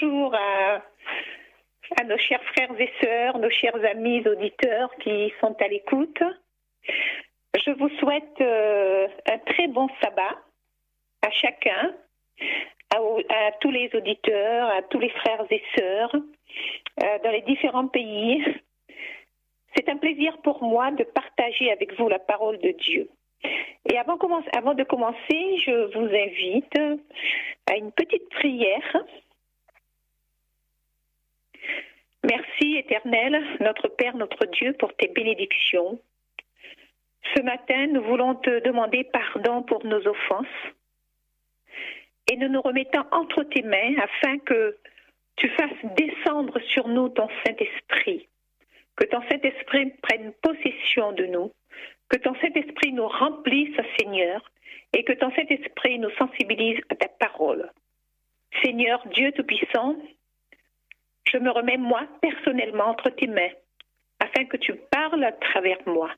bonjour à, nos chers frères et sœurs, nos chers amis auditeurs qui sont à l'écoute. Je vous souhaite euh, un très bon sabbat à chacun, à, tous les auditeurs, à tous les frères et sœurs euh, dans les différents pays. C'est un plaisir pour moi de partager avec vous la parole de Dieu. Et avant de commencer, je vous invite à une petite prière. Merci éternel, notre Père, notre Dieu, pour tes bénédictions. Ce matin, nous voulons te demander pardon pour nos offenses et nous nous remettons entre tes mains afin que tu fasses descendre sur nous ton Saint-Esprit, que ton Saint-Esprit prenne possession de nous, que ton Saint-Esprit nous remplisse, Seigneur, et que ton Saint-Esprit nous sensibilise à ta parole. Seigneur Dieu Tout-Puissant, je me remets moi personnellement entre tes mains, afin que tu parles à travers moi,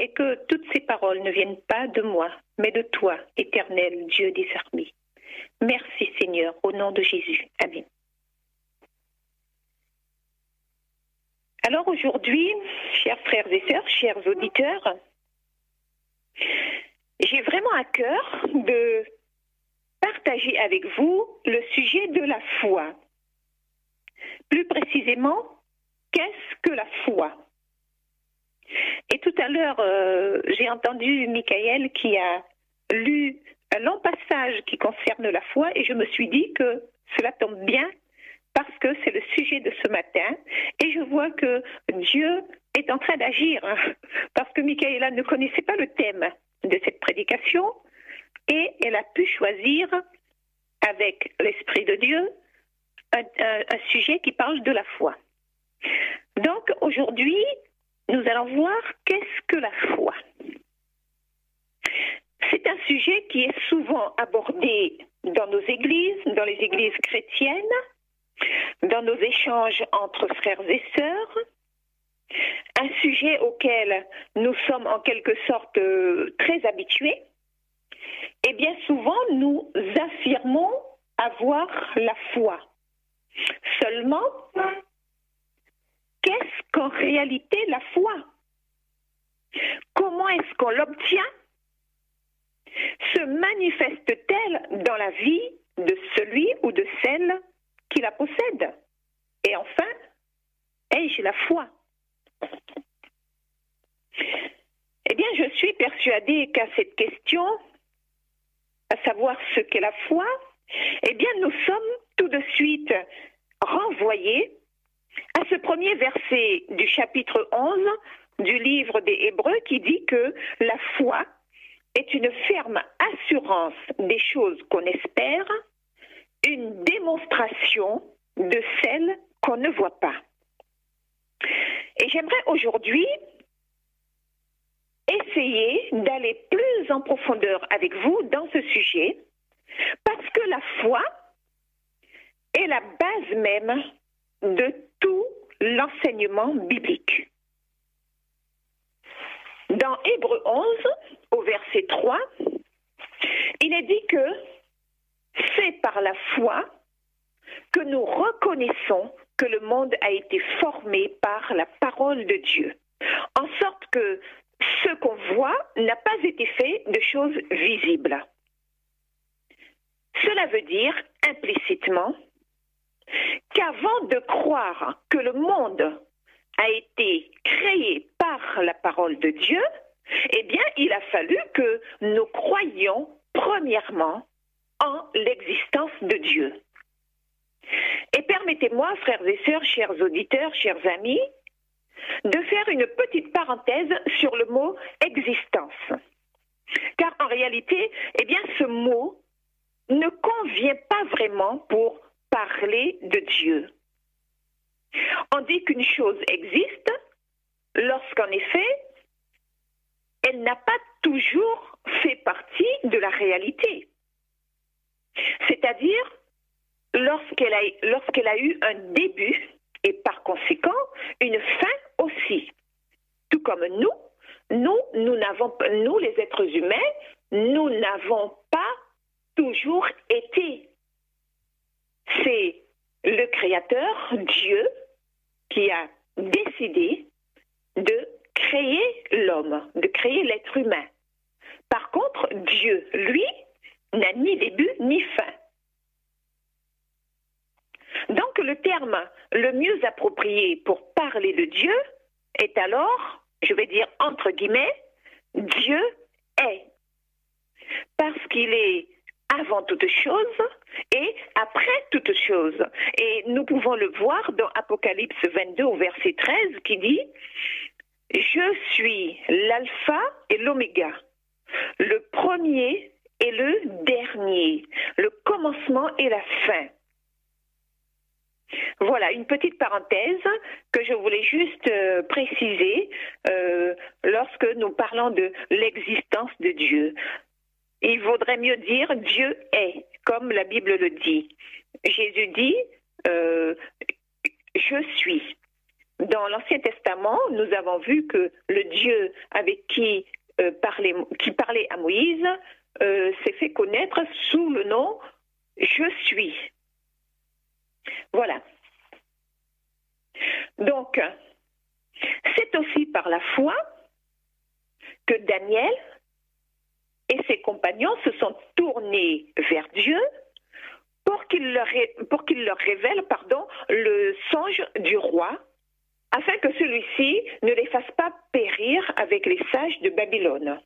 et que toutes ces paroles ne viennent pas de moi, mais de toi, éternel Dieu des armées. Merci Seigneur, au nom de Jésus. Amen. Alors aujourd'hui, chers frères et sœurs, chers auditeurs, j'ai vraiment à cœur de partager avec vous le sujet de la foi. Plus précisément, qu'est-ce que la foi? Et tout à l'heure, euh, j'ai entendu Michael qui a lu un long passage qui concerne la foi et je me suis dit que cela tombe bien parce que c'est le sujet de ce matin et je vois que Dieu est en train d'agir hein, parce que Michaela ne connaissait pas le thème de cette prédication et elle a pu choisir avec l'Esprit de Dieu un, sujet qui parle de la foi. Donc aujourd'hui, nous allons voir qu'est-ce que la foi. C'est un sujet qui est souvent abordé dans nos églises, dans les églises chrétiennes, dans nos échanges entre frères et sœurs, un sujet auquel nous sommes en quelque sorte euh, très habitués, et bien souvent nous affirmons avoir la foi. Seulement, qu'est-ce qu'en réalité la foi? Comment est-ce qu'on l'obtient? Se manifeste-t-elle dans la vie de celui ou de celle qui la possède? Et enfin, ai-je la foi? Eh bien, je suis persuadée qu'à cette question, à savoir ce qu'est la foi, eh bien, nous sommes tout de suite renvoyés à ce premier verset du chapitre 11 du livre des Hébreux qui dit que la foi est une ferme assurance des choses qu'on espère, une démonstration de celles qu'on ne voit pas. Et j'aimerais aujourd'hui essayer d'aller plus en profondeur avec vous dans ce sujet, parce que la foi est la base même de tout l'enseignement biblique. Dans Hébreu 11, au verset 3, il est dit que c'est par la foi que nous reconnaissons que le monde a été formé par la parole de Dieu, en sorte que ce qu'on voit n'a pas été fait de choses visibles. Cela veut dire implicitement qu'avant de croire que le monde a été créé par la parole de Dieu, eh bien, il a fallu que nous croyions premièrement en l'existence de Dieu. Et permettez-moi, frères et sœurs, chers auditeurs, chers amis, de faire une petite parenthèse sur le mot existence. Car en réalité, eh bien, ce mot ne convient pas vraiment pour parler de Dieu. On dit qu'une chose existe lorsqu'en effet, elle n'a pas toujours fait partie de la réalité. C'est-à-dire lorsqu'elle a, lorsqu'elle a eu un début et par conséquent une fin aussi. Tout comme nous, nous, nous n'avons nous les êtres humains, nous n'avons pas toujours été. C'est le Créateur, Dieu, qui a décidé de créer l'homme, de créer l'être humain. Par contre, Dieu, lui, n'a ni début ni fin. Donc le terme le mieux approprié pour parler de Dieu est alors, je vais dire entre guillemets, Dieu est. Parce qu'il est avant toute chose et après toute chose. Et nous pouvons le voir dans Apocalypse 22 au verset 13 qui dit, Je suis l'alpha et l'oméga, le premier et le dernier, le commencement et la fin. Voilà, une petite parenthèse que je voulais juste euh, préciser euh, lorsque nous parlons de l'existence de Dieu. Il vaudrait mieux dire Dieu est, comme la Bible le dit. Jésus dit euh, Je suis. Dans l'Ancien Testament, nous avons vu que le Dieu avec qui, parlait, qui parlait à Moïse s'est fait connaître sous le nom Je suis. Voilà. Donc, c'est aussi par la foi que Daniel et ses compagnons se sont tournés vers Dieu pour qu'il leur, révèle le songe du roi, afin que celui-ci ne les fasse pas périr avec les sages de Babylone.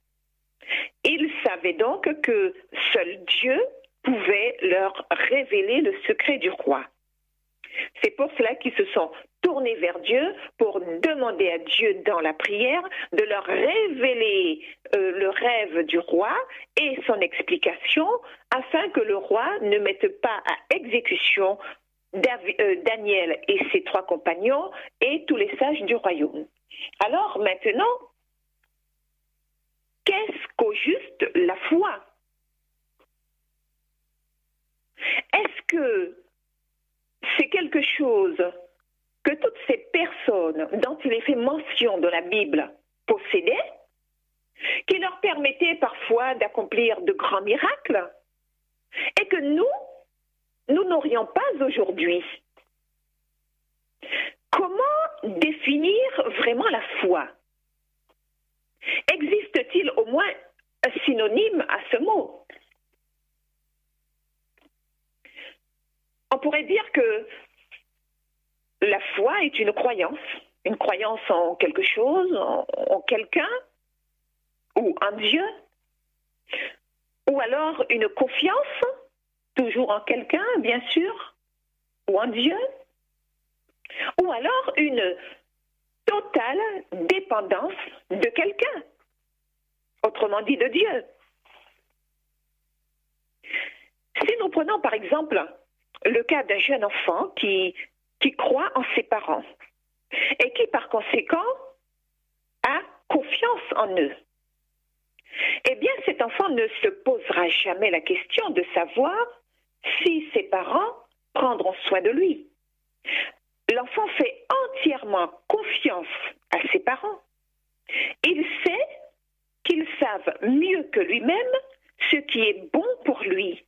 Ils savaient donc que seul Dieu pouvait leur révéler le secret du roi. C'est pour cela qu'ils se sont tournés vers Dieu pour demander à Dieu dans la prière de leur révéler euh, le rêve du roi et son explication afin que le roi ne mette pas à exécution euh, Daniel et ses trois compagnons et tous les sages du royaume. Alors maintenant, qu'est-ce qu'au juste la foi? Est-ce que c'est quelque chose que toutes ces personnes dont il est fait mention dans la Bible possédaient, qui leur permettait parfois d'accomplir de grands miracles, et que nous, nous n'aurions pas aujourd'hui. Comment définir vraiment la foi? Existe-t-il au moins un synonyme à ce mot On pourrait dire que la foi est une croyance, une croyance en quelque chose, en, quelqu'un, ou en Dieu, ou alors une confiance, toujours en quelqu'un, bien sûr, ou en Dieu, ou alors une totale dépendance de quelqu'un, autrement dit de Dieu. Si nous prenons par exemple le cas d'un jeune enfant qui, qui croit en ses parents et qui par conséquent a confiance en eux. Eh bien, cet enfant ne se posera jamais la question de savoir si ses parents prendront soin de lui. L'enfant fait entièrement confiance à ses parents. Il sait qu'ils savent mieux que lui-même ce qui est bon pour lui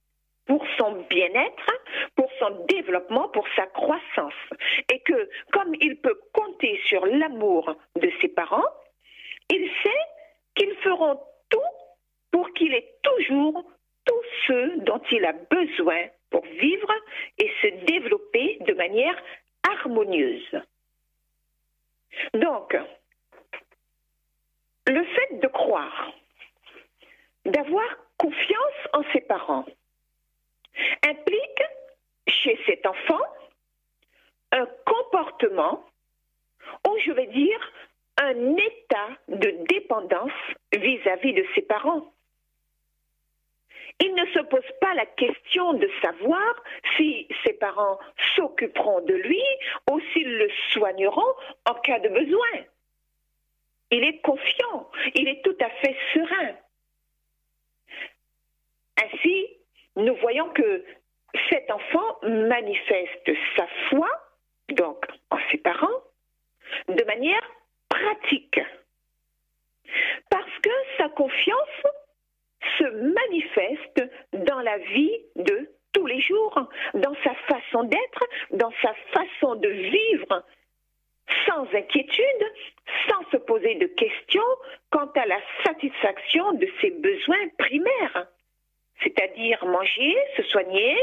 pour son bien-être, pour son développement, pour sa croissance. Et que comme il peut compter sur l'amour de ses parents, il sait qu'ils feront tout pour qu'il ait toujours tout ce dont il a besoin pour vivre et se développer de manière harmonieuse. Donc, le fait de croire, d'avoir confiance en ses parents, implique chez cet enfant un comportement, ou je vais dire un état de dépendance vis-à-vis de ses parents. Il ne se pose pas la question de savoir si ses parents s'occuperont de lui ou s'ils le soigneront en cas de besoin. Il est confiant, il est tout à fait serein. Ainsi, nous voyons que cet enfant manifeste sa foi, donc en ses parents, de manière pratique. Parce que sa confiance se manifeste dans la vie de tous les jours, dans sa façon d'être, dans sa façon de vivre, sans inquiétude, sans se poser de questions quant à la satisfaction de ses besoins primaires, c'est-à-dire manger, se soigner,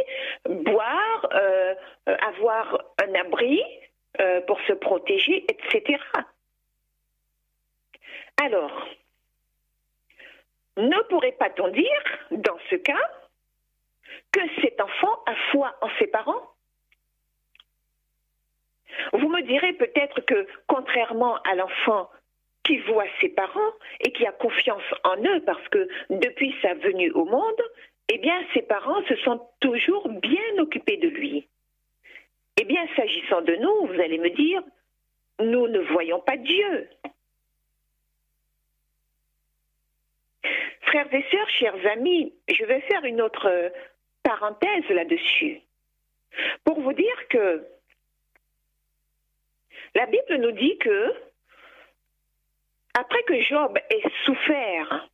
boire, euh, avoir un abri euh, pour se protéger, etc. Alors, ne pourrait pas-on dire, dans ce cas, que cet enfant a foi en ses parents? Vous me direz peut-être que, contrairement à l'enfant qui voit ses parents et qui a confiance en eux parce que depuis sa venue au monde, eh bien, ses parents se sont toujours bien occupés de lui. Eh bien, s'agissant de nous, vous allez me dire, nous ne voyons pas Dieu. Frères et sœurs, chers amis, je vais faire une autre parenthèse là-dessus pour vous dire que la Bible nous dit que après que Job ait souffert,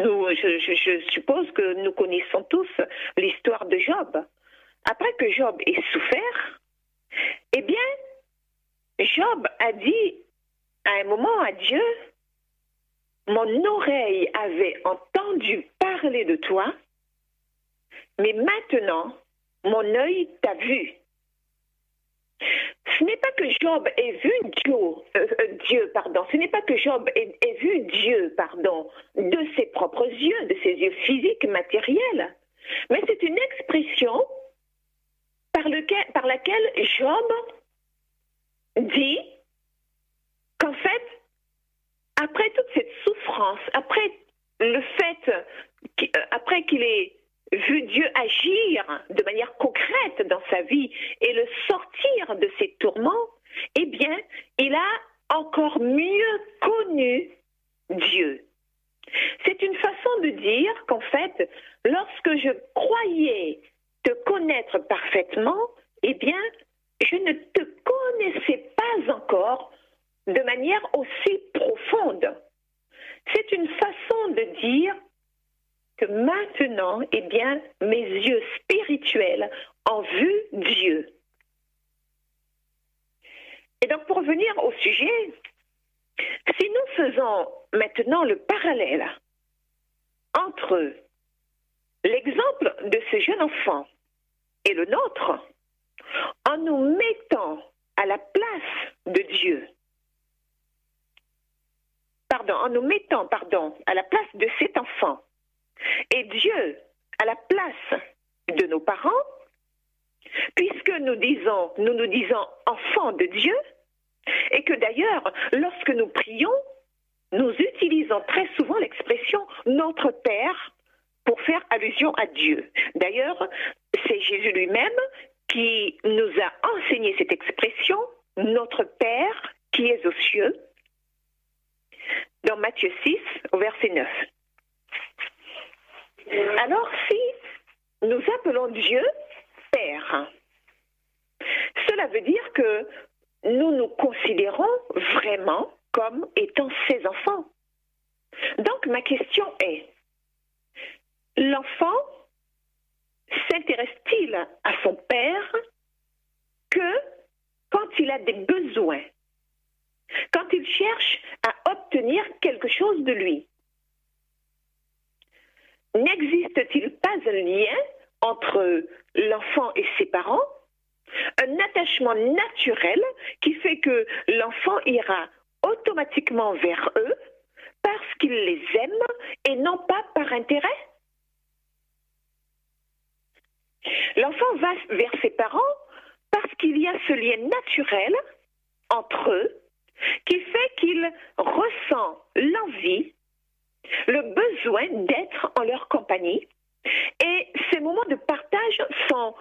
nous, je, suppose que nous connaissons tous l'histoire de Job. Après que Job ait souffert, eh bien, Job a dit à un moment à Dieu, mon oreille avait entendu parler de toi, mais maintenant, mon œil t'a vu. Ce n'est pas que Job ait vu Dieu, euh, euh, Dieu pardon, ce n'est pas que Job ait, vu Dieu, pardon, de ses propres yeux, de ses yeux physiques, matériels, mais c'est une expression par, lequel, par laquelle Job dit qu'en fait, après toute cette souffrance, après le fait, euh, après qu'il ait vu Dieu agir de manière concrète dans sa vie et le sortir de ses tourments, eh bien, il a encore mieux connu Dieu. C'est une façon de dire qu'en fait, lorsque je croyais te connaître parfaitement, eh bien, je ne te connaissais pas encore de manière aussi profonde. C'est une façon de dire que maintenant, eh bien, mes yeux spirituels ont vu Dieu. Et donc, pour revenir au sujet, si nous faisons maintenant le parallèle entre l'exemple de ce jeune enfant et le nôtre, en nous mettant à la place de Dieu, pardon, en nous mettant, pardon, à la place de cet enfant, et Dieu à la place de nos parents, puisque nous disons, nous nous disons enfants de Dieu, et que d'ailleurs, lorsque nous prions, nous utilisons très souvent l'expression notre Père pour faire allusion à Dieu. D'ailleurs, c'est Jésus lui-même qui nous a enseigné cette expression, notre Père qui est aux cieux, dans Matthieu 6, au verset 9. Alors si nous appelons Dieu Père, cela veut dire que nous nous considérons vraiment comme étant ses enfants. Donc ma question est, l'enfant s'intéresse-t-il à son père que quand il a des besoins, quand il cherche à obtenir quelque chose de lui? N'existe-t-il pas un lien entre l'enfant et ses parents? Un attachement naturel qui fait que l'enfant ira automatiquement vers eux parce qu'il les aime et non pas par intérêt? L'enfant va vers ses parents parce qu'il y a ce lien naturel entre eux qui fait qu'il ressent l'envie le besoin d'être en leur compagnie. Et ces moments de partage sont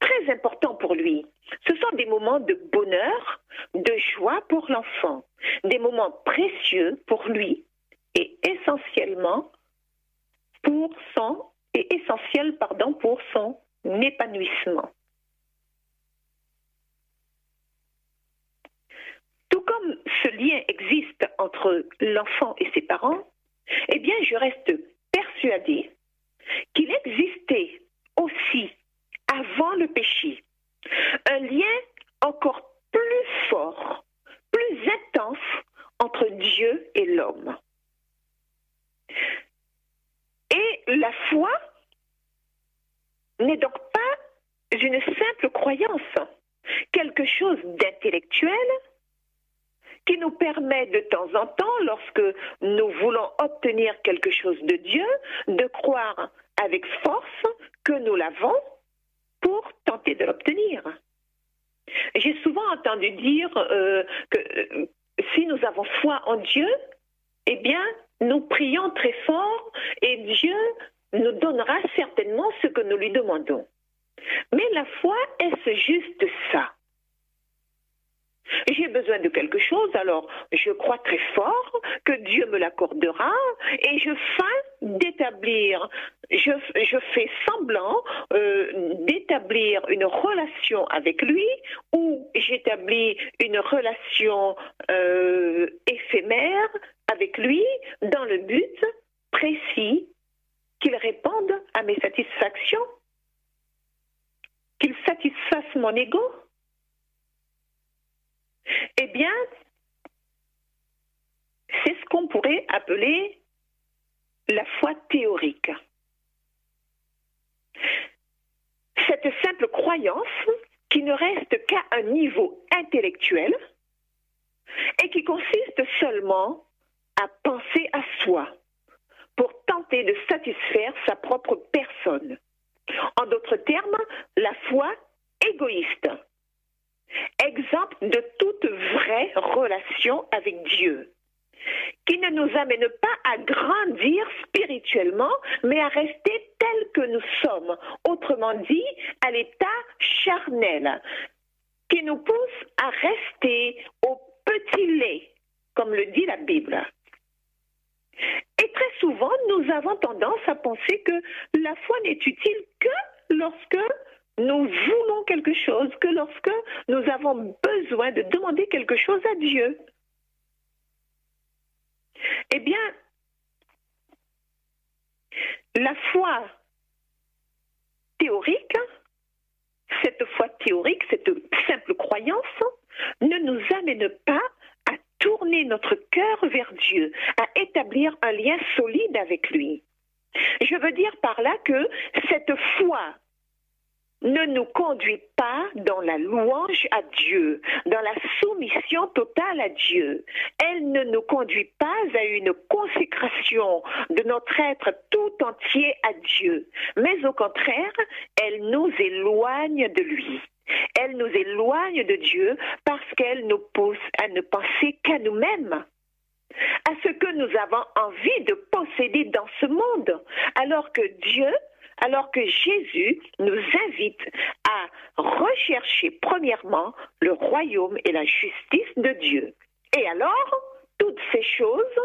très importants pour lui. Ce sont des moments de bonheur, de joie pour l'enfant, des moments précieux pour lui et essentiellement pour son et essentiel pardon pour son épanouissement. Tout comme ce lien existe entre l'enfant et ses parents, eh bien, je reste persuadée qu'il existait aussi avant le péché. Un lien encore plus fort, plus intense entre Dieu et l'homme. Et la foi n'est donc pas une simple croyance, quelque chose d'intellectuel qui nous permet de temps en temps, lorsque nous voulons obtenir quelque chose de Dieu, de croire avec force que nous l'avons pour tenter de l'obtenir. J'ai souvent entendu dire euh, que euh, si nous avons foi en Dieu, eh bien, nous prions très fort et Dieu nous donnera certainement ce que nous lui demandons. Mais la foi, est-ce juste ça? J'ai besoin de quelque chose, alors je crois très fort que Dieu me l'accordera et je feins d'établir, je, je, fais semblant euh, d'établir une relation avec lui ou j'établis une relation euh, éphémère avec lui dans le but précis qu'il réponde à mes satisfactions, qu'il satisfasse mon ego. Eh bien, c'est ce qu'on pourrait appeler la foi théorique. Cette simple croyance qui ne reste qu'à un niveau intellectuel et qui consiste seulement à penser à soi pour tenter de satisfaire sa propre personne. En d'autres termes, la foi égoïste exemple de toute vraie relation avec Dieu, qui ne nous amène pas à grandir spirituellement, mais à rester tel que nous sommes, autrement dit, à l'état charnel, qui nous pousse à rester au petit lait, comme le dit la Bible. Et très souvent, nous avons tendance à penser que la foi n'est utile que lorsque nous voulons quelque chose que lorsque nous avons besoin de demander quelque chose à Dieu. Eh bien, la foi théorique, cette foi théorique, cette simple croyance, ne nous amène pas à tourner notre cœur vers Dieu, à établir un lien solide avec lui. Je veux dire par là que cette foi ne nous conduit pas dans la louange à Dieu, dans la soumission totale à Dieu. Elle ne nous conduit pas à une consécration de notre être tout entier à Dieu, mais au contraire, elle nous éloigne de lui. Elle nous éloigne de Dieu parce qu'elle nous pousse à ne penser qu'à nous-mêmes à ce que nous avons envie de posséder dans ce monde, alors que Dieu alors que Jésus nous invite à rechercher premièrement le royaume et la justice de Dieu. Et alors, toutes ces choses,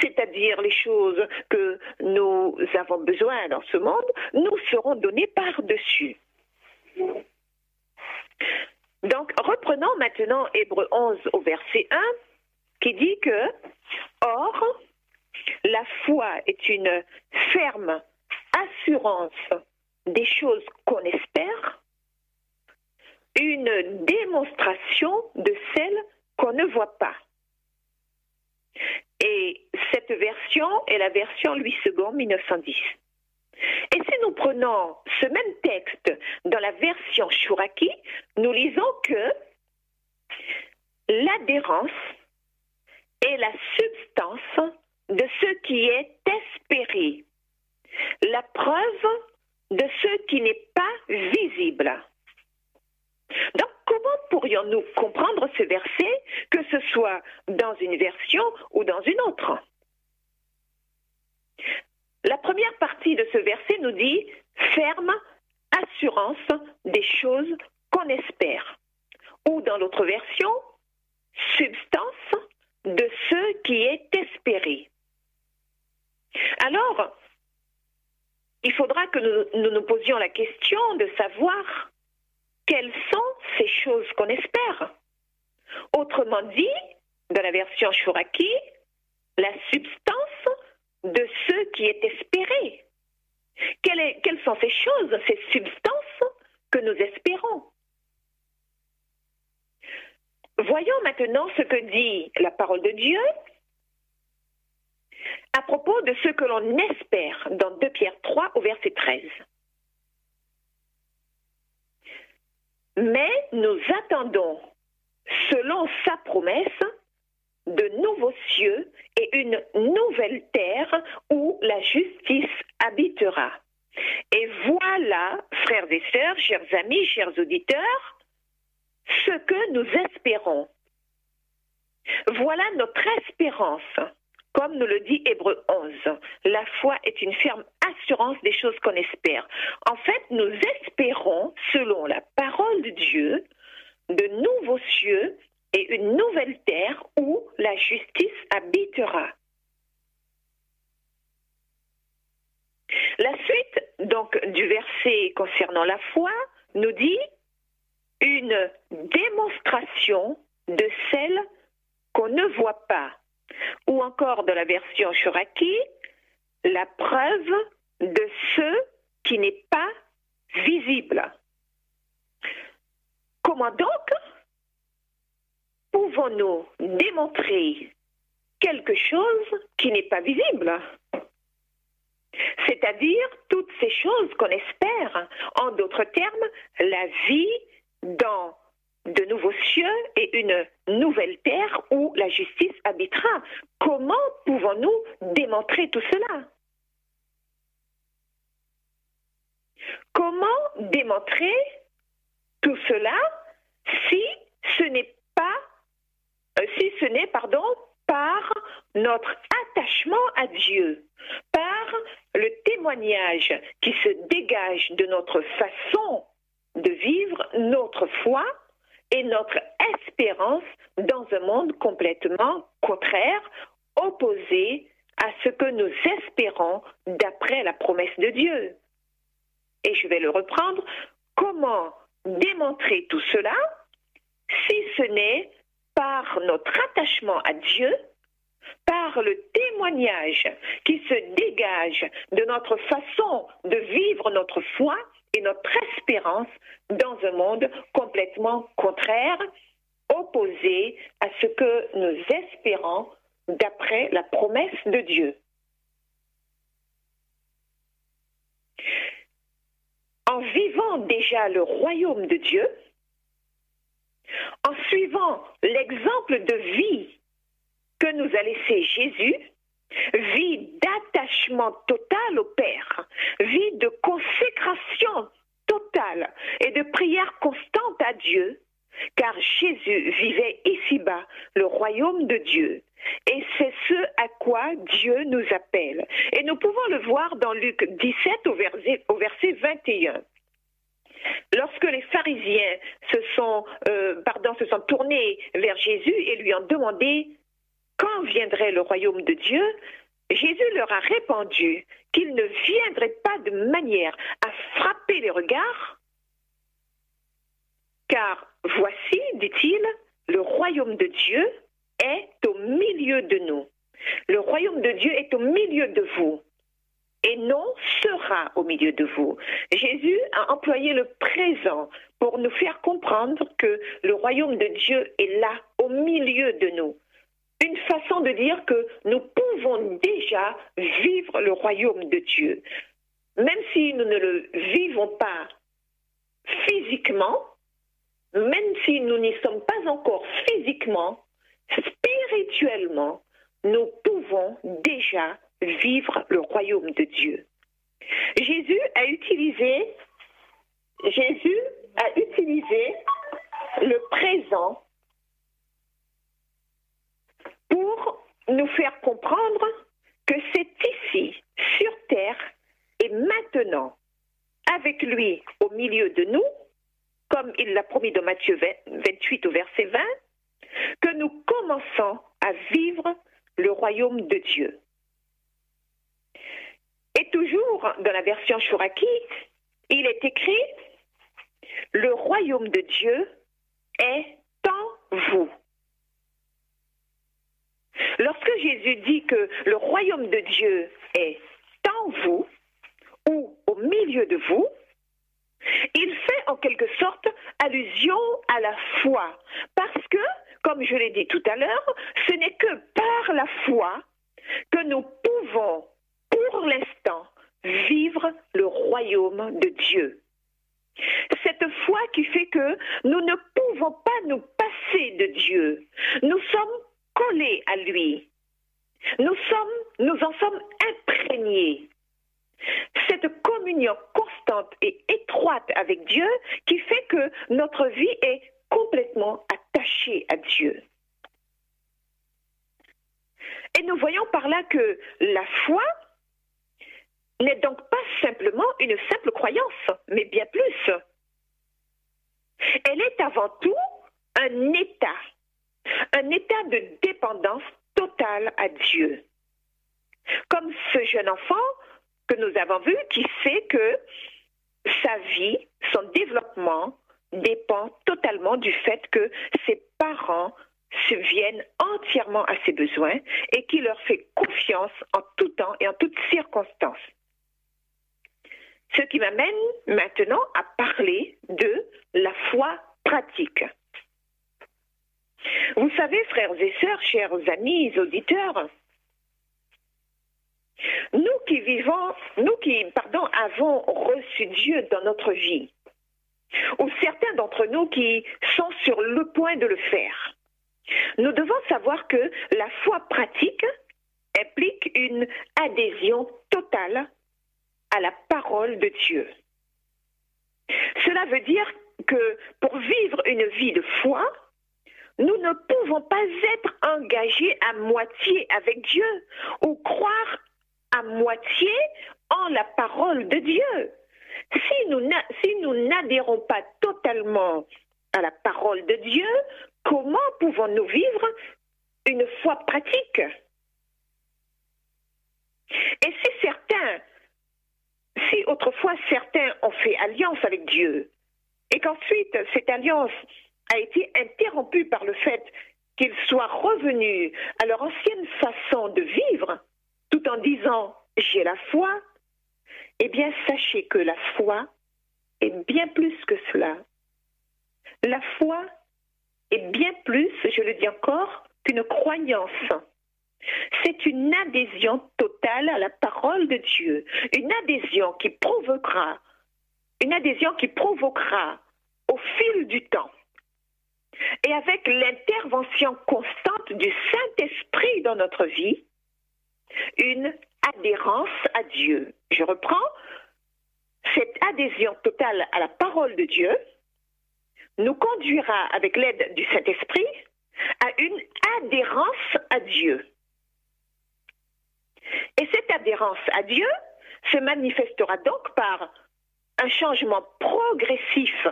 c'est-à-dire les choses que nous avons besoin dans ce monde, nous seront données par-dessus. Donc, reprenons maintenant Hébreu 11 au verset 1, qui dit que, Or, la foi est une ferme assurance des choses qu'on espère, une démonstration de celles qu'on ne voit pas. Et cette version est la version Louis II 1910. Et si nous prenons ce même texte dans la version Shuraki, nous lisons que l'adhérence est la substance de ce qui est espéré la preuve de ce qui n'est pas visible. Donc, comment pourrions-nous comprendre ce verset, que ce soit dans une version ou dans une autre? La première partie de ce verset nous dit ferme assurance des choses qu'on espère. Ou dans l'autre version, substance de ce qui est espéré. Alors, il faudra que nous, nous, posions la question de savoir quelles sont ces choses qu'on espère. Autrement dit, dans la version Shuraki, la substance de ce qui est espéré. quelles sont ces choses, ces substances que nous espérons? Voyons maintenant ce que dit la parole de Dieu à propos de ce que l'on espère dans 2 Pierre 3 au verset 13. Mais nous attendons, selon sa promesse, de nouveaux cieux et une nouvelle terre où la justice habitera. Et voilà, frères et sœurs, chers amis, chers auditeurs, ce que nous espérons. Voilà notre espérance. Comme nous le dit Hébreu 11, la foi est une ferme assurance des choses qu'on espère. En fait, nous espérons, selon la parole de Dieu, de nouveaux cieux et une nouvelle terre où la justice habitera. La suite donc du verset concernant la foi nous dit une démonstration de celle qu'on ne voit pas, ou encore de la version Shuraki, la preuve de ce qui n'est pas visible. Comment donc pouvons-nous démontrer quelque chose qui n'est pas visible? C'est-à-dire toutes ces choses qu'on espère, en d'autres termes, la vie dans de nouveaux cieux et une nouvelle terre où la justice habitera. Comment pouvons-nous démontrer tout cela? Comment démontrer tout cela si ce n'est pas, euh, si ce n'est, pardon, par notre attachement à Dieu, par le témoignage qui se dégage de notre façon de vivre notre foi et notre espérance dans un monde complètement contraire, opposé à ce que nous espérons d'après la promesse de Dieu. Et je vais le reprendre. Comment démontrer tout cela si ce n'est par notre attachement à Dieu, par le témoignage qui se dégage de notre façon de vivre notre foi et notre espérance dans un monde complètement contraire, opposé à ce que nous espérons d'après la promesse de Dieu. En vivant déjà le royaume de Dieu, en suivant l'exemple de vie que nous a laissé Jésus, vie total au Père, vie de consécration totale et de prière constante à Dieu, car Jésus vivait ici-bas le royaume de Dieu. Et c'est ce à quoi Dieu nous appelle. Et nous pouvons le voir dans Luc 17 au verset, au verset 21. Lorsque les pharisiens se sont, euh, se sont tournés vers Jésus et lui ont demandé quand viendrait le royaume de Dieu, Jésus leur a répondu qu'il ne viendrait pas de manière à frapper les regards, car voici, dit-il, le royaume de Dieu est au milieu de nous. Le royaume de Dieu est au milieu de vous et non sera au milieu de vous. Jésus a employé le présent pour nous faire comprendre que le royaume de Dieu est là, au milieu de nous une façon de dire que nous pouvons déjà vivre le royaume de Dieu. Même si nous ne le vivons pas physiquement, même si nous n'y sommes pas encore physiquement, spirituellement, nous pouvons déjà vivre le royaume de Dieu. Jésus a utilisé Jésus a utilisé le présent pour nous faire comprendre que c'est ici, sur terre, et maintenant, avec lui au milieu de nous, comme il l'a promis dans Matthieu 28 au verset 20, que nous commençons à vivre le royaume de Dieu. Et toujours dans la version Shuraki, il est écrit, le royaume de Dieu est en vous. Lorsque Jésus dit que le royaume de Dieu est en vous, ou au milieu de vous, il fait en quelque sorte allusion à la foi. Parce que, comme je l'ai dit tout à l'heure, ce n'est que par la foi que nous pouvons, pour l'instant, vivre le royaume de Dieu. Cette foi qui fait que nous ne pouvons pas nous passer de Dieu. Nous sommes collés à lui. Nous sommes, nous en sommes imprégnés. Cette communion constante et étroite avec Dieu qui fait que notre vie est complètement attachée à Dieu. Et nous voyons par là que la foi n'est donc pas simplement une simple croyance, mais bien plus. Elle est avant tout un état, un état de dépendance totale à Dieu. Comme ce jeune enfant que nous avons vu qui sait que sa vie, son développement dépend totalement du fait que ses parents se viennent entièrement à ses besoins et qui leur fait confiance en tout temps et en toutes circonstances. Ce qui m'amène maintenant à parler de la foi pratique. Vous savez, frères et sœurs, chers amis, auditeurs, nous qui vivons, nous qui, pardon, avons reçu Dieu dans notre vie, ou certains d'entre nous qui sont sur le point de le faire, nous devons savoir que la foi pratique implique une adhésion totale à la parole de Dieu. Cela veut dire que pour vivre une vie de foi, nous ne pouvons pas être engagés à moitié avec Dieu ou croire à moitié en la parole de Dieu. Si nous, n'adhérons pas totalement à la parole de Dieu, comment pouvons-nous vivre une foi pratique? Et si certains si autrefois certains ont fait alliance avec Dieu et qu'ensuite cette alliance a été interrompue par le fait qu'ils soient revenus à leur ancienne façon de vivre, tout en disant j'ai la foi, eh bien sachez que la foi est bien plus que cela. La foi est bien plus, je le dis encore, qu'une croyance. C'est une adhésion totale à la parole de Dieu, une adhésion qui provoquera, une adhésion qui provoquera au fil du temps et avec l'intervention constante du Saint-Esprit dans notre vie, une adhérence à Dieu. Je reprends, cette adhésion totale à la parole de Dieu nous conduira avec l'aide du Saint-Esprit à une adhérence à Dieu. Et cette adhérence à Dieu se manifestera donc par un changement progressif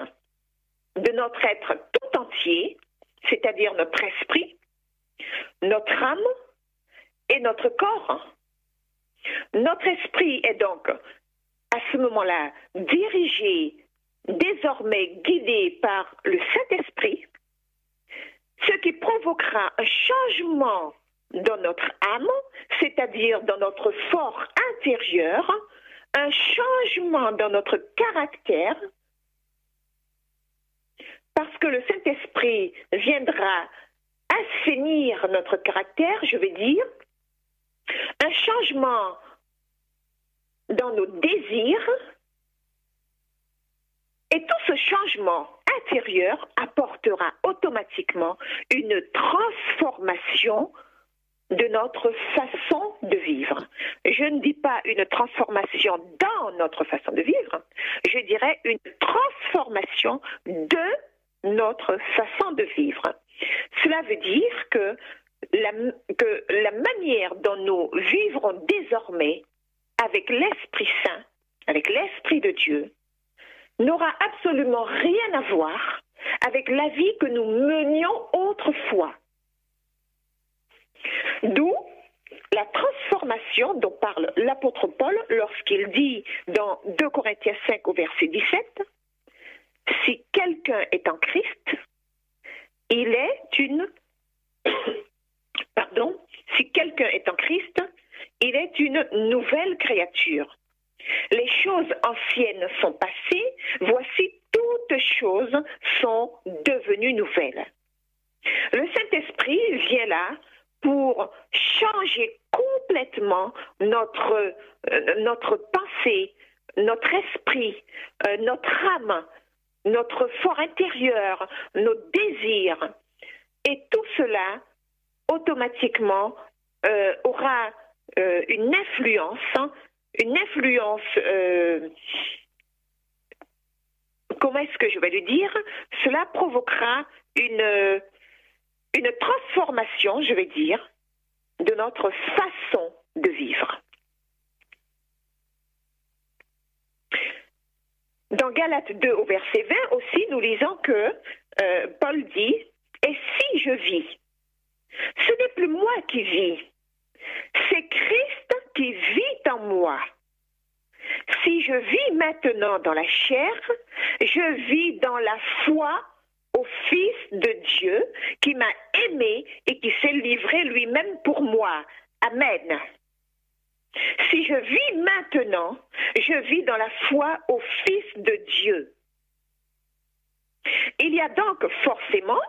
de notre être tout entier, c'est-à-dire notre esprit, notre âme et notre corps. Notre esprit est donc à ce moment-là dirigé, désormais guidé par le Saint-Esprit, ce qui provoquera un changement dans notre âme, c'est-à-dire dans notre fort intérieur, un changement dans notre caractère, parce que le Saint-Esprit viendra assainir notre caractère, je vais dire, un changement dans nos désirs, et tout ce changement intérieur apportera automatiquement une transformation de notre façon de vivre. Je ne dis pas une transformation dans notre façon de vivre, je dirais une transformation de notre façon de vivre. Cela veut dire que la, que la manière dont nous vivrons désormais avec l'Esprit Saint, avec l'Esprit de Dieu, n'aura absolument rien à voir avec la vie que nous menions autrefois. D'où la transformation dont parle l'apôtre Paul lorsqu'il dit dans 2 Corinthiens 5 au verset 17, si quelqu'un est en Christ, il est une... Pardon, si quelqu'un est en Christ, il est une nouvelle créature. Les choses anciennes sont passées, voici toutes choses sont devenues nouvelles. Le Saint-Esprit vient là pour changer complètement notre, euh, notre pensée, notre esprit, euh, notre âme, notre fort intérieur, nos désirs. Et tout cela, automatiquement, euh, aura une influence, une influence, comment est-ce que je vais le dire? Cela provoquera une une transformation, je vais dire, de notre façon de vivre. Dans Galates 2 au verset 20 aussi, nous lisons que euh, Paul dit, Et si je vis, ce n'est plus moi qui vis, c'est Christ qui vit en moi. Si je vis maintenant dans la chair, je vis dans la foi au Fils de Dieu qui m'a aimé et qui s'est livré lui-même pour moi. Amen. Si je vis maintenant, je vis dans la foi au Fils de Dieu. Il y a donc forcément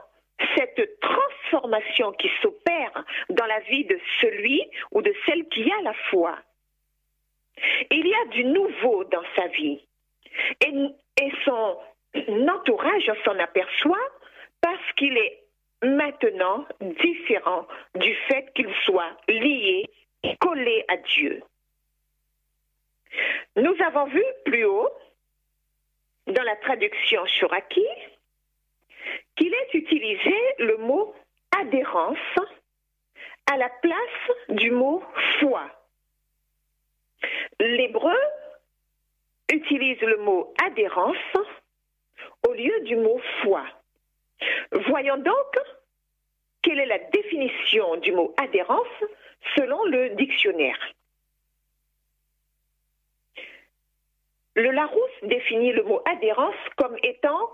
cette transformation qui s'opère dans la vie de celui ou de celle qui a la foi. Il y a du nouveau dans sa vie. Et, son l'entourage s'en aperçoit parce qu'il est maintenant différent du fait qu'il soit lié, collé à Dieu. Nous avons vu plus haut, dans la traduction Shuraki, qu'il est utilisé le mot adhérence à la place du mot foi. L'hébreu utilise le mot adhérence au lieu du mot foi. Voyons donc quelle est la définition du mot adhérence selon le dictionnaire. Le Larousse définit le mot adhérence comme étant,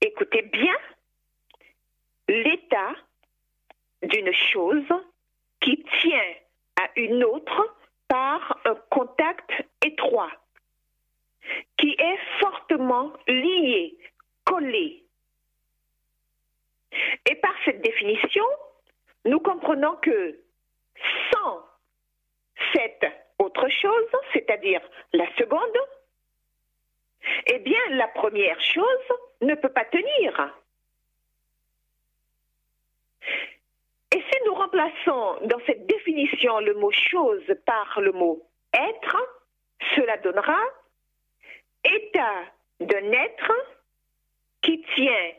écoutez bien, l'état d'une chose qui tient à une autre par un contact étroit qui est fortement lié, collé. Et par cette définition, nous comprenons que sans cette autre chose, c'est-à-dire la seconde, eh bien la première chose ne peut pas tenir. Et si nous remplaçons dans cette définition le mot chose par le mot être, cela donnera état d'un être qui tient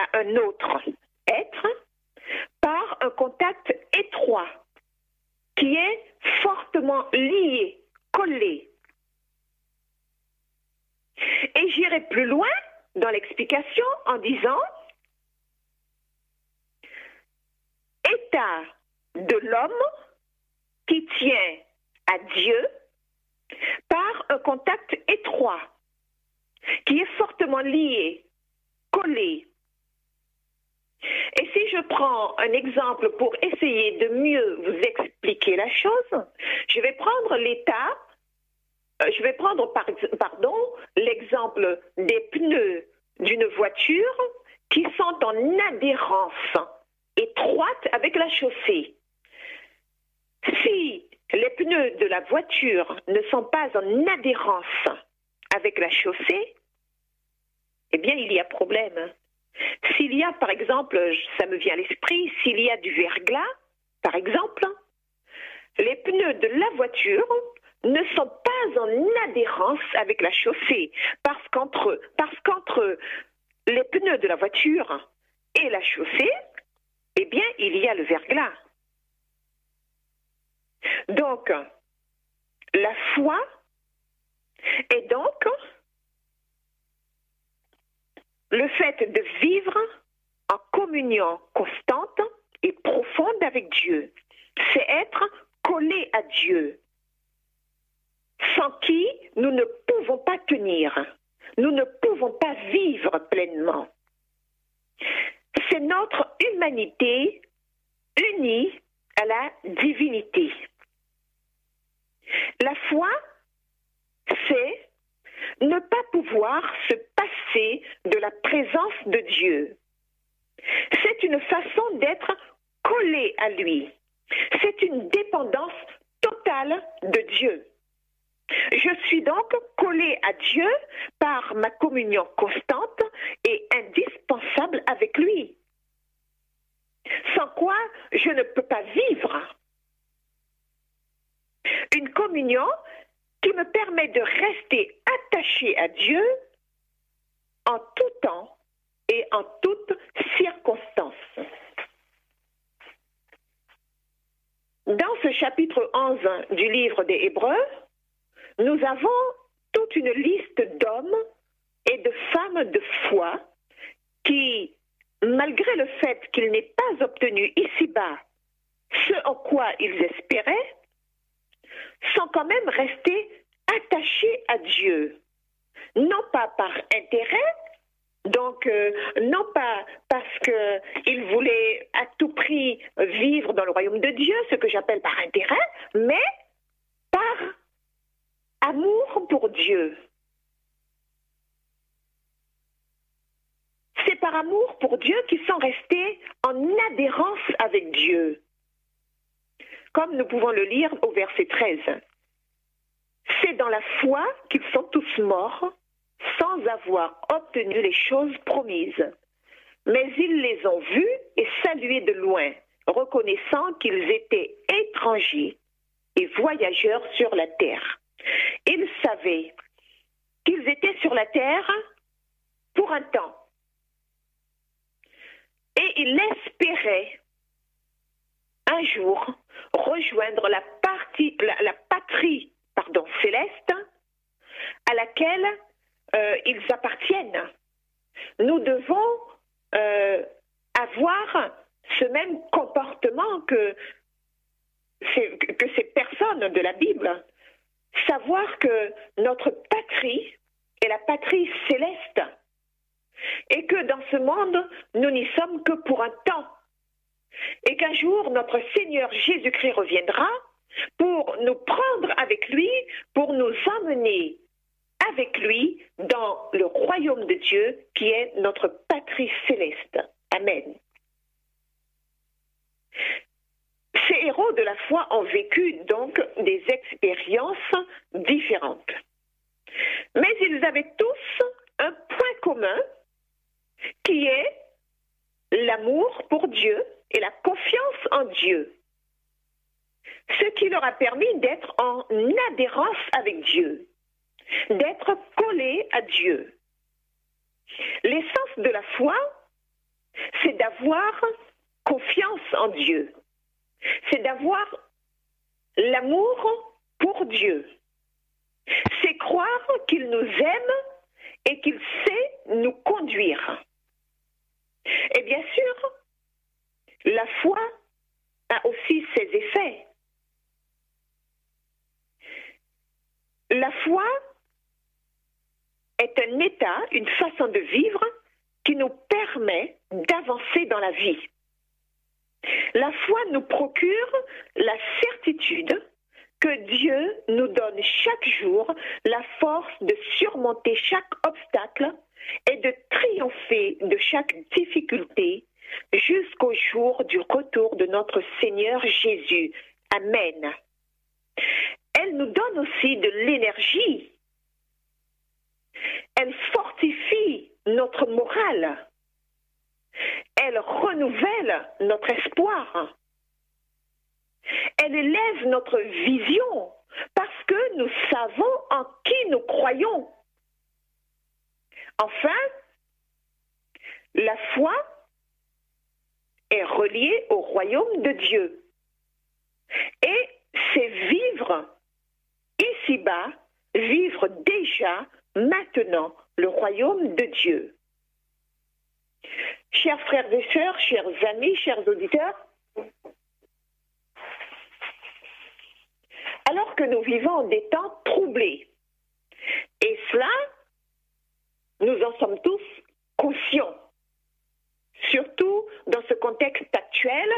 à un autre être par un contact étroit qui est fortement lié, collé. Et j'irai plus loin dans l'explication en disant état de l'homme qui tient à Dieu par un contact étroit qui est fortement lié, collé. Et si je prends un exemple pour essayer de mieux vous expliquer la chose, je vais prendre l'état, euh, je vais prendre pardon, l'exemple des pneus d'une voiture qui sont en adhérence étroite avec la chaussée. Si les pneus de la voiture ne sont pas en adhérence avec la chaussée, eh bien, il y a problème. S'il y a, par exemple, ça me vient à l'esprit, s'il y a du verglas, par exemple, les pneus de la voiture ne sont pas en adhérence avec la chaussée, parce qu'entre, les pneus de la voiture et la chaussée, eh bien, il y a le verglas. Donc, la foi et donc, le fait de vivre en communion constante et profonde avec Dieu, c'est être collé à Dieu, sans qui nous ne pouvons pas tenir, nous ne pouvons pas vivre pleinement. C'est notre humanité unie à la divinité. La foi c'est ne pas pouvoir se passer de la présence de Dieu. C'est une façon d'être collé à lui. C'est une dépendance totale de Dieu. Je suis donc collé à Dieu par ma communion constante et indispensable avec lui. Sans quoi je ne peux pas vivre. Une communion qui me permet de rester attaché à Dieu en tout temps et en toutes circonstances. Dans ce chapitre 11 du livre des Hébreux, nous avons toute une liste d'hommes et de femmes de foi qui, malgré le fait qu'ils n'aient pas obtenu ici-bas ce en quoi ils espéraient, sont quand même restés attachés à Dieu. Non pas par intérêt, donc, euh, non pas parce qu'ils voulaient à tout prix vivre dans le royaume de Dieu, ce que j'appelle par intérêt, mais par amour pour Dieu. C'est par amour pour Dieu qu'ils sont restés en adhérence avec Dieu. Comme nous pouvons le lire au verset 13. C'est dans la foi qu'ils sont tous morts sans avoir obtenu les choses promises. Mais ils les ont vus et salués de loin, reconnaissant qu'ils étaient étrangers et voyageurs sur la terre. Ils savaient qu'ils étaient sur la terre pour un temps. Et ils espéraient un jour rejoindre la, patrie céleste à laquelle euh, ils appartiennent. Nous devons euh, avoir ce même comportement que ces personnes de la Bible. Savoir que notre patrie est la patrie céleste et que dans ce monde, nous n'y sommes que pour un temps. Et qu'un jour, notre Seigneur Jésus-Christ reviendra pour nous prendre avec lui, pour nous emmener avec lui dans le royaume de Dieu qui est notre patrie céleste. Amen. Ces héros de la foi ont vécu donc des expériences différentes. Mais ils avaient tous un point commun qui est l'amour pour Dieu et la confiance en Dieu. Ce qui leur a permis d'être en adhérence avec Dieu d'être collé à Dieu. L'essence de la foi, c'est d'avoir confiance en Dieu. C'est d'avoir l'amour pour Dieu. C'est croire qu'il nous aime et qu'il sait nous conduire. Et bien sûr, la foi a aussi ses effets. La foi est un état, une façon de vivre qui nous permet d'avancer dans la vie. La foi nous procure la certitude que Dieu nous donne chaque jour la force de surmonter chaque obstacle et de triompher de chaque difficulté jusqu'au jour du retour de notre Seigneur Jésus. Amen. Elle nous donne aussi de l'énergie elle fortifie notre morale. Elle renouvelle notre espoir. Elle élève notre vision parce que nous savons en qui nous croyons. Enfin, la foi est reliée au royaume de Dieu. Et c'est vivre ici-bas, vivre déjà maintenant le royaume de Dieu. Chers frères et sœurs, chers amis, chers auditeurs, alors que nous vivons des temps troublés, et cela, nous en sommes tous conscients, surtout dans ce contexte actuel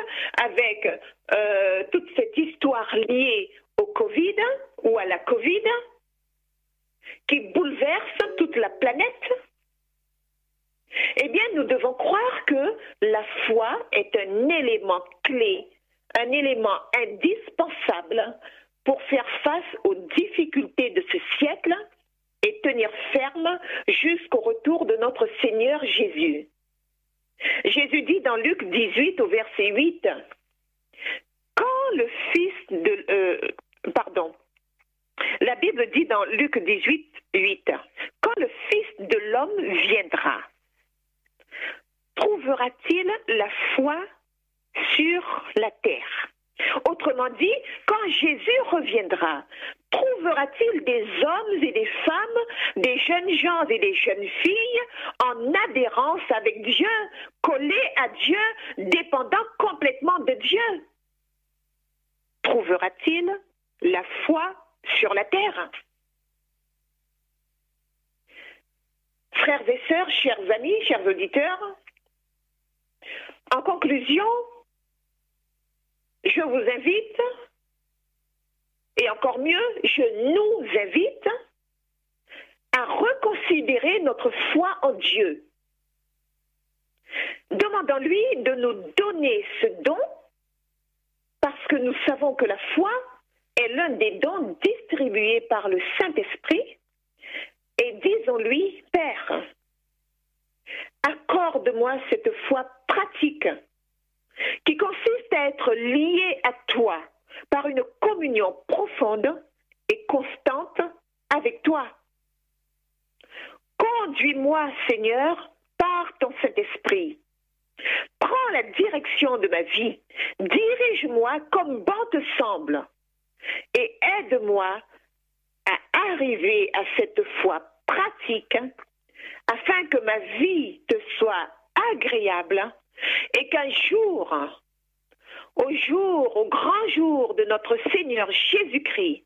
avec euh, toute cette histoire liée au Covid ou à la Covid, qui bouleverse toute la planète, eh bien, nous devons croire que la foi est un élément clé, un élément indispensable pour faire face aux difficultés de ce siècle et tenir ferme jusqu'au retour de notre Seigneur Jésus. Jésus dit dans Luc 18 au verset 8, quand le Fils de... Euh, pardon. La Bible dit dans Luc 18, 8, quand le Fils de l'homme viendra, trouvera-t-il la foi sur la terre? Autrement dit, quand Jésus reviendra, trouvera-t-il des hommes et des femmes, des jeunes gens et des jeunes filles en adhérence avec Dieu, collés à Dieu, dépendant complètement de Dieu? Trouvera-t-il la foi sur la terre? Frères et sœurs, chers amis, chers auditeurs, en conclusion, je vous invite, et encore mieux, je nous invite à reconsidérer notre foi en Dieu. Demandons-lui de nous donner ce don parce que nous savons que la foi est l'un des dons distribués par le Saint-Esprit et disons-lui, Père, accorde-moi cette foi pratique qui consiste à être lié à toi par une communion profonde et constante avec toi. Conduis-moi, Seigneur, par ton Saint-Esprit. Prends la direction de ma vie. Dirige-moi comme bon te semble. Et aide-moi à arriver à cette foi pratique afin que ma vie te soit agréable et qu'un jour, au jour, au grand jour de notre Seigneur Jésus-Christ,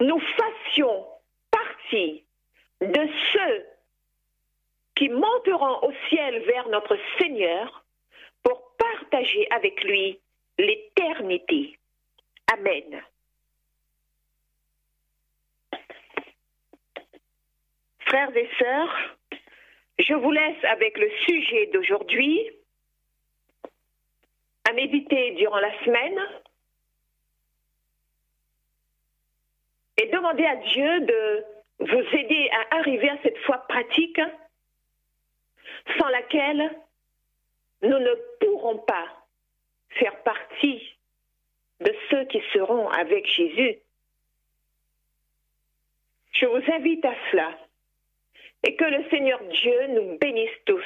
nous fassions partie de ceux qui monteront au ciel vers notre Seigneur pour partager avec lui l'éternité. Amen. Frères et sœurs, je vous laisse avec le sujet d'aujourd'hui à méditer durant la semaine et demander à Dieu de vous aider à arriver à cette foi pratique sans laquelle nous ne pourrons pas faire partie de ceux qui seront avec Jésus. Je vous invite à cela. Et que le Seigneur Dieu nous bénisse tous.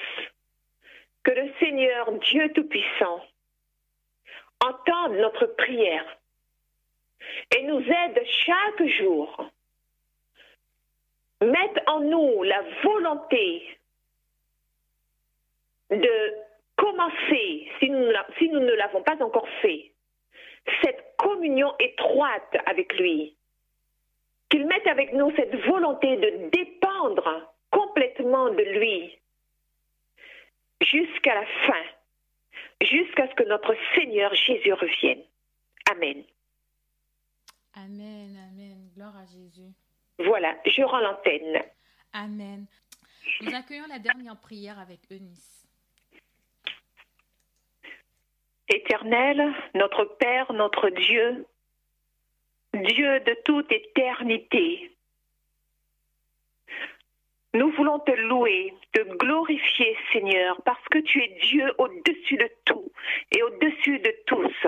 Que le Seigneur Dieu Tout-Puissant entende notre prière et nous aide chaque jour. Mette en nous la volonté de commencer, si nous, si nous ne l'avons pas encore fait, cette communion étroite avec lui. Qu'il mette avec nous cette volonté de dépendre complètement de lui jusqu'à la fin, jusqu'à ce que notre Seigneur Jésus revienne. Amen. Amen, amen. Gloire à Jésus. Voilà, je rends l'antenne. Amen. Nous accueillons la dernière prière avec Eunice. Éternel, notre Père, notre Dieu, Dieu de toute éternité, nous voulons te louer, te glorifier, Seigneur, parce que tu es Dieu au-dessus de tout et au-dessus de tous.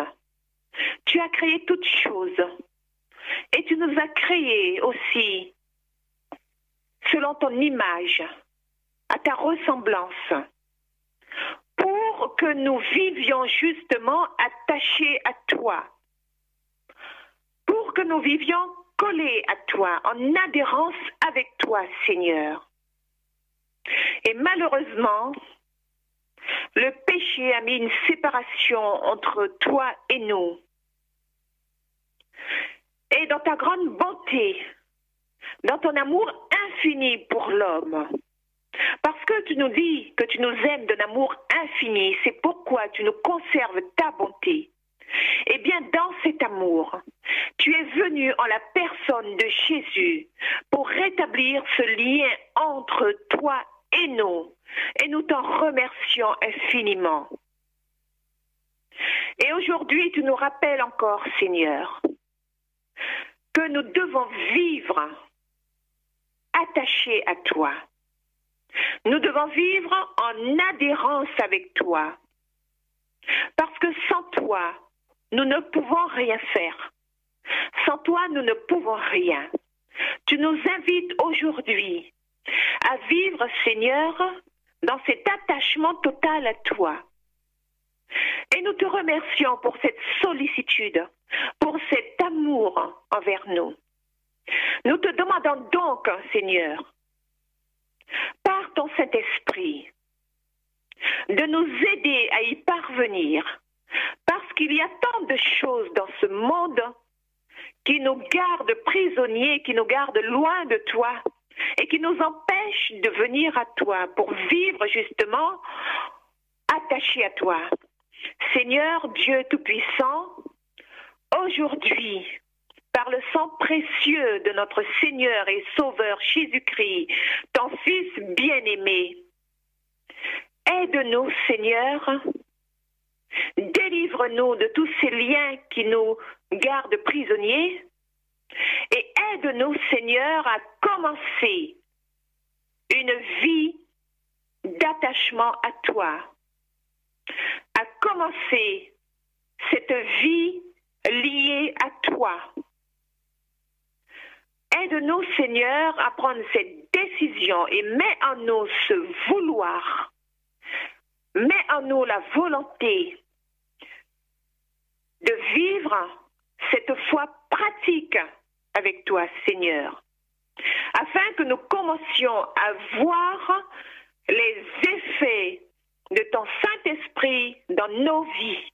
Tu as créé toutes choses et tu nous as créés aussi selon ton image, à ta ressemblance, pour que nous vivions justement attachés à toi, pour que nous vivions collés à toi, en adhérence avec toi, Seigneur. Et malheureusement, le péché a mis une séparation entre toi et nous. Et dans ta grande bonté, dans ton amour infini pour l'homme, parce que tu nous dis que tu nous aimes d'un amour infini, c'est pourquoi tu nous conserves ta bonté. Eh bien, dans cet amour, tu es venu en la personne de Jésus pour rétablir ce lien entre toi et nous. T'en remercions infiniment. Et aujourd'hui, tu nous rappelles encore, Seigneur, que nous devons vivre attachés à toi. Nous devons vivre en adhérence avec toi. Parce que sans toi, nous ne pouvons rien faire. Sans toi, nous ne pouvons rien. Tu nous invites aujourd'hui à vivre, Seigneur, dans cet attachement total à toi. Et nous te remercions pour cette sollicitude, pour cet amour envers nous. Nous te demandons donc, Seigneur, par ton Saint-Esprit, de nous aider à y parvenir, parce qu'il y a tant de choses dans ce monde qui nous gardent prisonniers, qui nous gardent loin de toi et qui nous empêchent de venir à toi pour vivre justement attachés à toi. Seigneur Dieu Tout-Puissant, aujourd'hui, par le sang précieux de notre Seigneur et Sauveur Jésus-Christ, ton Fils bien-aimé, aide-nous, Seigneur, délivre-nous de tous ces liens qui nous gardent prisonniers et aide-nous, Seigneur, à commencer une vie d'attachement à toi, à commencer cette vie liée à toi. Aide-nous, Seigneur, à prendre cette décision et mets en nous ce vouloir. Mets en nous la volonté de vivre cette foi pratique avec toi, Seigneur, afin que nous commencions à voir les effets de ton Saint-Esprit dans nos vies,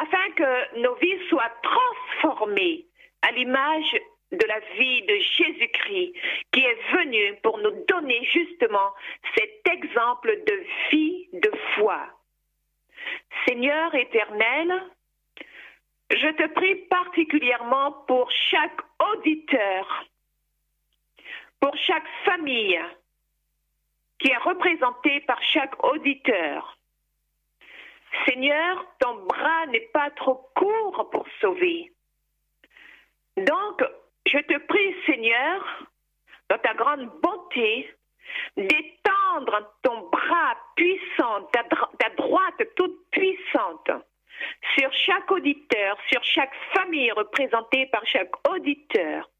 afin que nos vies soient transformées à l'image de la vie de Jésus-Christ qui est venu pour nous donner justement cet exemple de vie de foi. Seigneur éternel, je te prie particulièrement pour chaque auditeur, pour chaque famille qui est représentée par chaque auditeur. Seigneur, ton bras n'est pas trop court pour sauver. Donc, je te prie, Seigneur, dans ta grande bonté, d'étendre ton bras puissant, ta, droite toute puissante sur chaque auditeur, sur chaque famille représentée par chaque auditeur,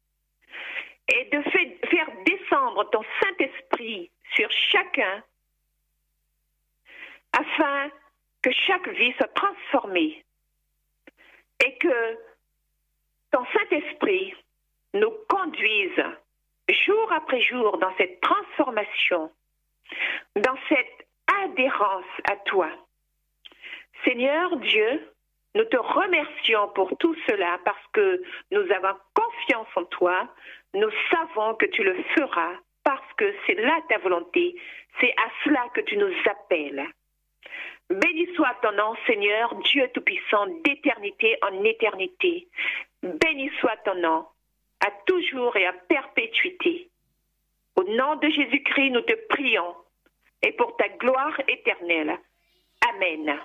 et de faire descendre ton Saint-Esprit sur chacun, afin que chaque vie soit transformée et que ton Saint-Esprit nous conduise jour après jour dans cette transformation, dans cette adhérence à toi. Seigneur Dieu, nous te remercions pour tout cela parce que nous avons confiance en toi. Nous savons que tu le feras parce que c'est là ta volonté. C'est à cela que tu nous appelles. Béni soit ton nom, Seigneur, Dieu Tout-Puissant, d'éternité en éternité. Béni soit ton nom, à toujours et à perpétuité. Au nom de Jésus-Christ, nous te prions, et pour ta gloire éternelle. Amen.